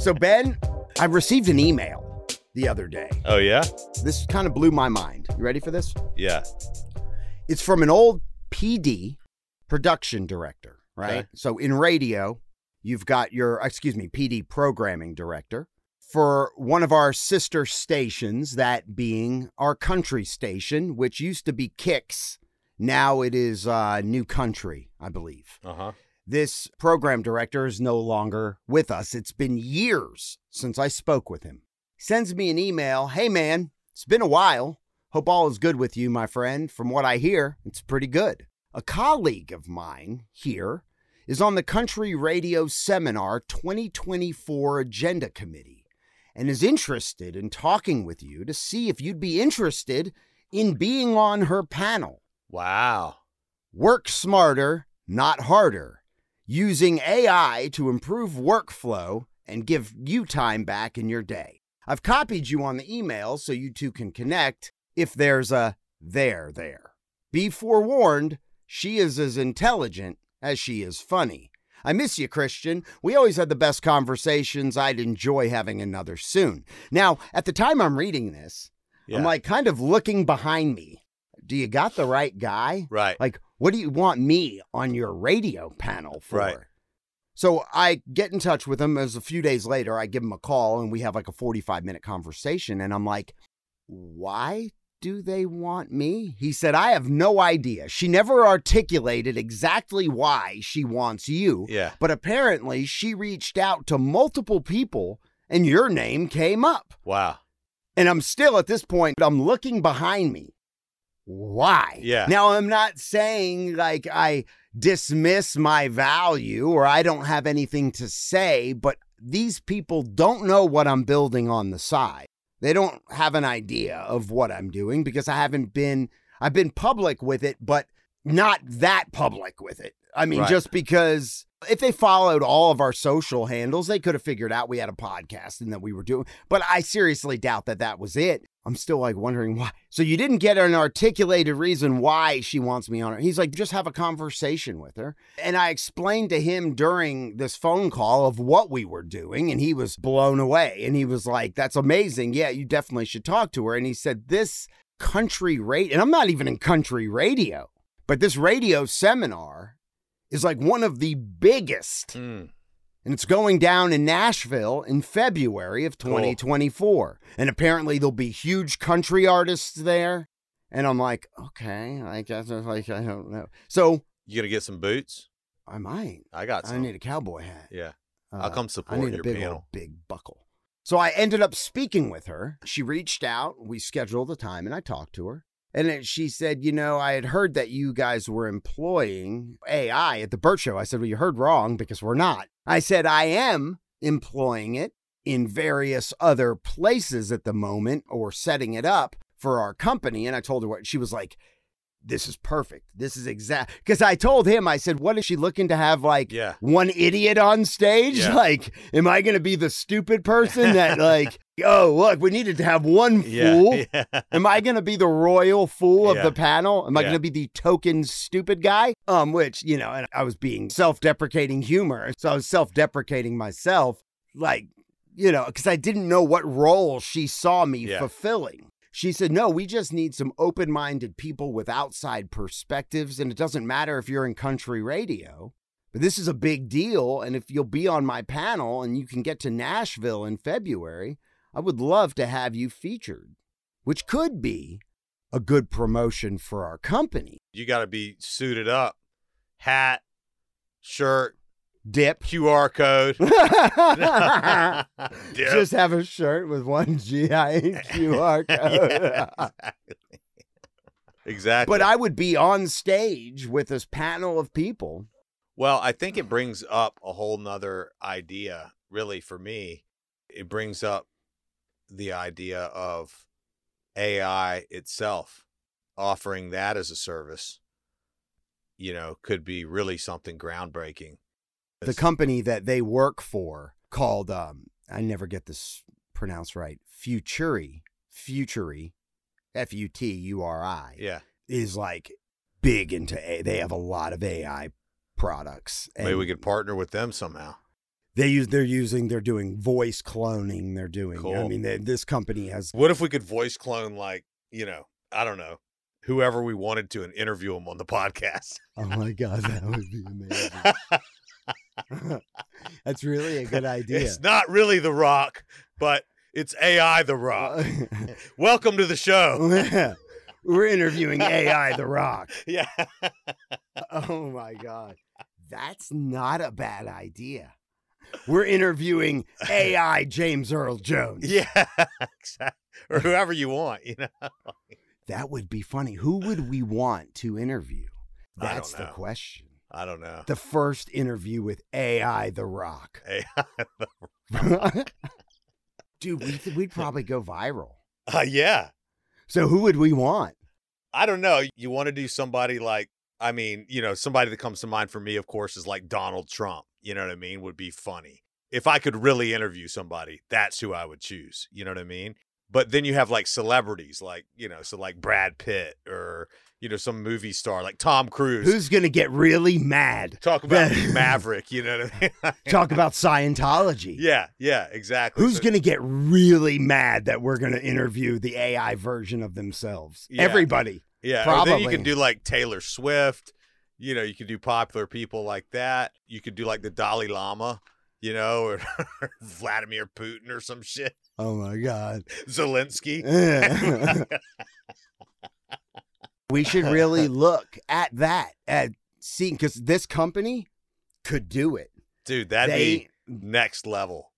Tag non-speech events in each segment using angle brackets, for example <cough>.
So, Ben, I received an email the other day. Oh yeah, This kind of blew my mind. You ready for this? yeah. It's from an old PD production director, right? Okay. So, in radio, you've got your, excuse me, PD programming director for one of our sister stations, that being our country station, which used to be Kicks. Now it is uh, New Country, I believe. Uh huh. This program director is no longer with us. It's been years since I spoke with him. Sends me an email Hey, man, it's been a while. Hope all is good with you, my friend. From what I hear, it's pretty good. A colleague of mine here is on the Country Radio Seminar 2024 Agenda Committee and is interested in talking with you to see if you'd be interested in being on her panel. Wow. Work smarter, not harder. Using AI to improve workflow and give you time back in your day. I've copied you on the email so you two can connect if there's a there there. Be forewarned, she is as intelligent as she is funny. I miss you, Christian. We always had the best conversations. I'd enjoy having another soon. Now, at the time I'm reading this, Yeah. I'm like kind of looking behind me. Do you got the right guy? right. Like, what do you want me on your radio panel for? Right. So I get in touch with him as a few days later, I give him a call and we have like a 45 minute conversation. And I'm like, why do they want me? He said, I have no idea. She never articulated exactly why she wants you. yeah. But apparently she reached out to multiple people and your name came up. Wow. And I'm still at this point, I'm looking behind me. Why? Yeah. Now, I'm not saying like I dismiss my value or I don't have anything to say, but these people don't know what I'm building on the side. They don't have an idea of what I'm doing because I haven't been, I've been public with it, but not that public with it. I mean, Right. just because if they followed all of our social handles, they could have figured out we had a podcast and that we were doing. But I seriously doubt that that was it. I'm still like wondering why. So you didn't get an articulated reason why she wants me on her. He's like, just have a conversation with her. And I explained to him during this phone call of what we were doing, and he was blown away. And he was like, that's amazing. Yeah, you definitely should talk to her. And he said, this country rate, and I'm not even in country radio, but this radio seminar is like one of the biggest Mm. and it's going down in Nashville in February of Cool. 2024. And apparently there'll be huge country artists there. And I'm like, okay, I guess it's like I don't know. So You gonna get some boots? I might. I got I need a cowboy hat. yeah. Uh, I'll come support I need a your big panel. old big buckle. So I ended up speaking with her. She reached out. We scheduled the time, and I talked to her. And she said, "You know, I had heard that you guys were employing AI at the Bert Show." I said, "Well, you heard wrong because we're not." I said, "I am employing it in various other places at the moment, or setting it up for our company." And I told her what she was like. This is perfect. This is exact because I told him, I said, What is she looking to have like Yeah. one idiot on stage? Yeah. <laughs> Like, am I going to be the stupid person that, <laughs> like, oh, look, we needed to have one fool? <laughs> Yeah. Am I going to be the royal fool of the panel? Am I to be the token stupid guy? Um, which, you know, and I was being self deprecating humor. So I was self deprecating myself, like, you know, because I didn't know what role she saw me fulfilling. She said, No, we just need some open minded people with outside perspectives. And it doesn't matter if you're in country radio, but this is a big deal. And if you'll be on my panel and you can get to Nashville in February, I would love to have you featured, which could be a good promotion for our company. You got to be suited up, hat, shirt, Dip. QR code. <laughs> Dip. Just have a shirt with one GI QR <laughs> Yeah, code. exactly. exactly. But I would be on stage with this panel of people. Well, I think it brings up a whole nother idea, really, for me. It brings up the idea of AI itself offering that as a service, you know, could be really something groundbreaking. The company that they work for called um I never get this pronounced right. Futuri, Futuri, F U T U R I Yeah. is like big into A. They have a lot of AI products. Maybe we could partner with them somehow. They use they're using they're doing voice cloning. They're doing. Cool. I mean, they, this company has. What if we could voice clone, like, you know, I don't know, whoever we wanted to and interview them on the <laughs> podcast? Oh my god, that would be amazing. <laughs> That's really a good <laughs> idea. It's not really The Rock, but it's AI The Rock. <laughs> Welcome to the show. <laughs> We're interviewing AI The Rock. Yeah. Oh my God. That's not a bad idea. We're interviewing AI James Earl Jones. Yeah. Exactly. Or whoever you want, you know? That would be funny. Who would we want to interview? That's the question. I don't know. The first interview with AI The Rock. <laughs> AI. Dude, we th- we'd probably go viral. <laughs> Uh, yeah. So who would we want? I don't know. You want to do somebody like, I mean, you know, somebody that comes to mind for me, of course, is like Donald Trump. You know what I mean? Would be funny. If I could really interview somebody, that's who I would choose. You know what I mean? But then you have like celebrities, like, you know, so like Brad Pitt or, you know, some movie star like Tom Cruise. Who's going to get really mad? Talk about <laughs> Maverick, you know what I mean? <laughs> Talk about Scientology. yeah, yeah, exactly. Who's So- going to get really mad that we're going to interview the AI version of themselves? Yeah. Everybody. Yeah, probably. then you can do like Taylor Swift. You know, you could do popular people like that. You could do like the Dalai Lama, you know, or, <laughs> Vladimir Putin or some shit. Oh my God. Zelensky. <laughs> we should really <laughs> look at that, at seeing, because this company could do it. Dude, that'd They- be next level.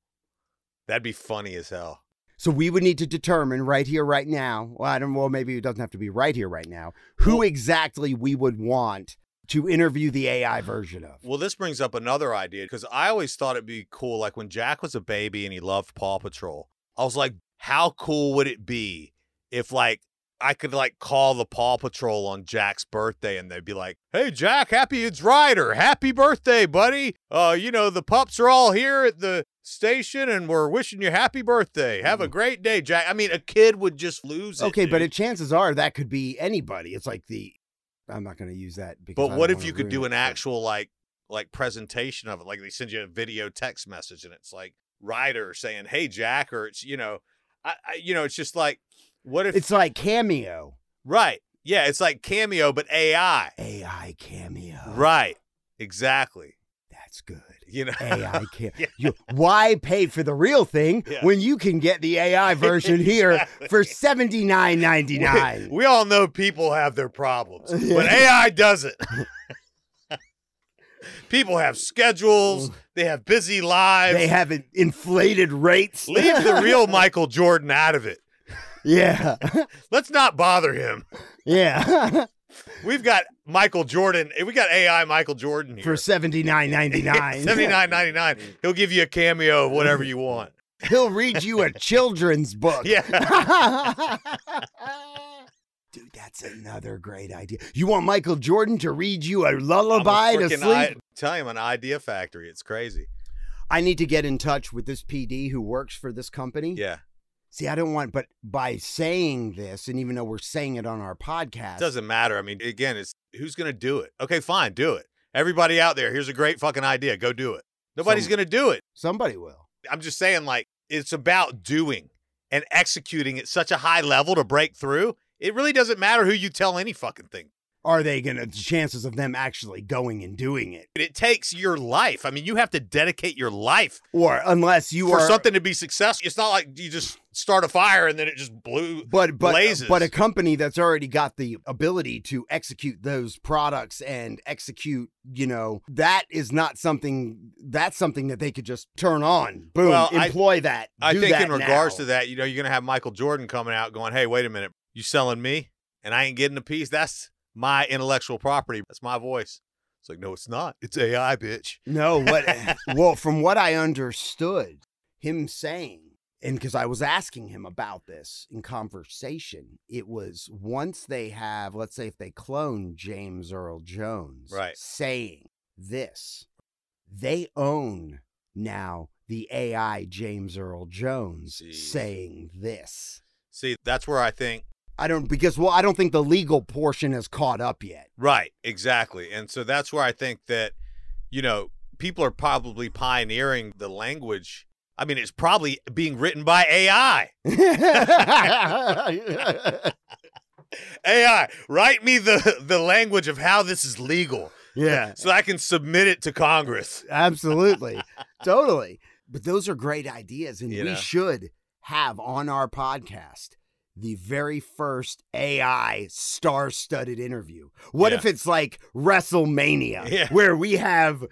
That'd be funny as hell. So we would need to determine right here, right now. Well, I don't. Well, maybe it doesn't have to be right here, right now. Who Well- exactly we would want to interview the AI version of? Well, this brings up another idea because I always thought it'd be cool. Like when Jack was a baby and he loved Paw Patrol, I was like, how cool would it be if like I could like call the Paw Patrol on Jack's birthday and they'd be like, "Hey Jack, happy it's Ryder. Happy birthday, buddy. Uh, you know, the pups are all here at the station and we're wishing you happy birthday. Have a great day, Jack." I mean, a kid would just lose it. Mm. Okay, but it, chances are that could be anybody. It's like the. I'm not going to use that. Because But what if you could do an actual like like presentation of it? Like they send you a video text message and it's like Ryder saying, "Hey Jack," or it's you know, I, I you know, it's just like what if It's like cameo, right? Yeah, it's like Cameo but AI. AI cameo. Right. Exactly. That's good. You know. AI <laughs> cameo. Yeah. You, why pay for the real thing Yeah. when you can get the AI <laughs> version here Exactly. for seventy nine ninety nine? we all know people have their problems, <laughs> but AI doesn't. People have schedules. They have busy lives. They have inflated rates. Leave the real <laughs> Michael Jordan out of it. yeah, Let's not bother him. yeah. <laughs> We've got Michael Jordan. We got AI Michael Jordan here. for seventy nine ninety nine. <laughs> Seventy nine ninety nine. He'll give you a cameo of whatever you want. He'll read you a children's book. Yeah. Dude, that's another great idea. You want Michael Jordan to read you a lullaby to sleep? I, tell him an idea factory. It's crazy. I need to get in touch with this PD who works for this company. Yeah. See, I don't want, but by saying this, and even though we're saying it on our podcast, It doesn't matter. I mean, again, it's who's going to do it? Okay, fine, do it. Everybody out there, here's a great fucking idea. Go do it. Nobody's going to do it. somebody will. I'm just saying, like, it's about doing and executing at such a high level to break through. It really doesn't matter who you tell any fucking thing. Are they going to, the chances of them actually going and doing it? It takes your life. I mean, you have to dedicate your life Or unless you for are something to be successful. It's not like you just start a fire and then it just blew. but but blazes. but a company that's already got the ability to execute those products and execute you know that is not something that's something that they could just turn on boom Well, I- employ that I think in regards now. to that, you know, you're going to have Michael Jordan coming out going, hey, wait a minute. You selling me? and I ain't getting a piece, that's my intellectual property. That's my voice. It's like, no, it's not. It's AI, bitch. No, what? <laughs> well, from what I understood, him saying, and because I was asking him about this in conversation, it was once they have, let's say, if they clone James Earl Jones, Right. saying this, they own now the AI James Earl Jones Jeez. saying this. See, that's where I think I don't because well, I don't think the legal portion has caught up yet. Right, exactly. And so that's where I think that, you know, people are probably pioneering the language. I mean, it's probably being written by AI. AI, <laughs> write me the the language of how this is legal yeah, <laughs> so I can submit it to Congress. <laughs> absolutely, totally. But those are great ideas, and You we know. should have on our podcast the very first AI star-studded interview. What Yeah. if it's like WrestleMania, <laughs> Yeah. where we have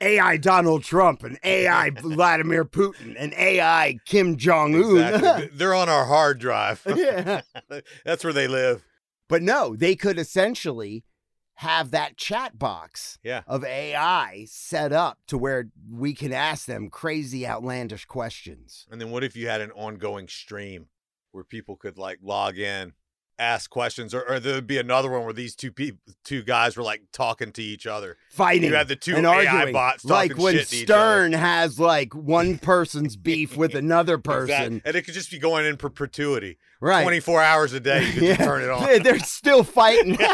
AI Donald Trump and AI <laughs> Vladimir Putin and AI Kim Jong Un? Exactly. <laughs> They're on our hard drive. yeah. That's where they live. But no, they could essentially have that chat box Yeah. of AI set up to where we can ask them crazy, outlandish questions. And then what if you had an ongoing stream where people could like log in, ask questions, or, or there would be another one where these two people, two guys were like talking to each other. Fighting. You had the two and AI arguing. bots like talking when shit to each other. Stern has like one <laughs> person's beef with another person. Exact- And it could just be going in per- perpetuity. Right. 24 hours a day, you could just <laughs> turn it on. They're still fighting. <laughs>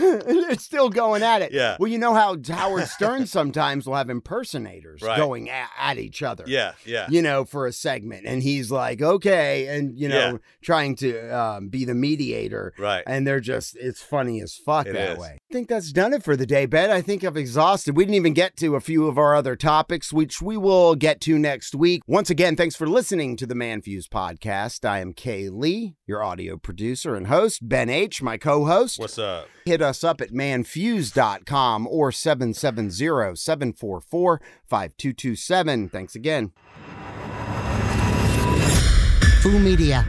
<laughs> they're still going at it. Yeah. Well, you know how Howard <laughs> Stern sometimes will have impersonators Right. going at, at each other. Yeah, yeah. you know, for a segment. And he's like, okay. And, you know, Yeah. trying to um, be the mediator. Right. And they're just, it's funny as fuck It that is. way. I think that's done it for the day, Ben. I think I've exhausted. We didn't even get to a few of our other topics, which we will get to next week. Once again, thanks for listening to the ManFUzed podcast. I am K-Lee, your audio producer and host. Ben H., my co host. What's up? Hit us up at manfuzed.com or 770 744 5227. Thanks again. Foo Media.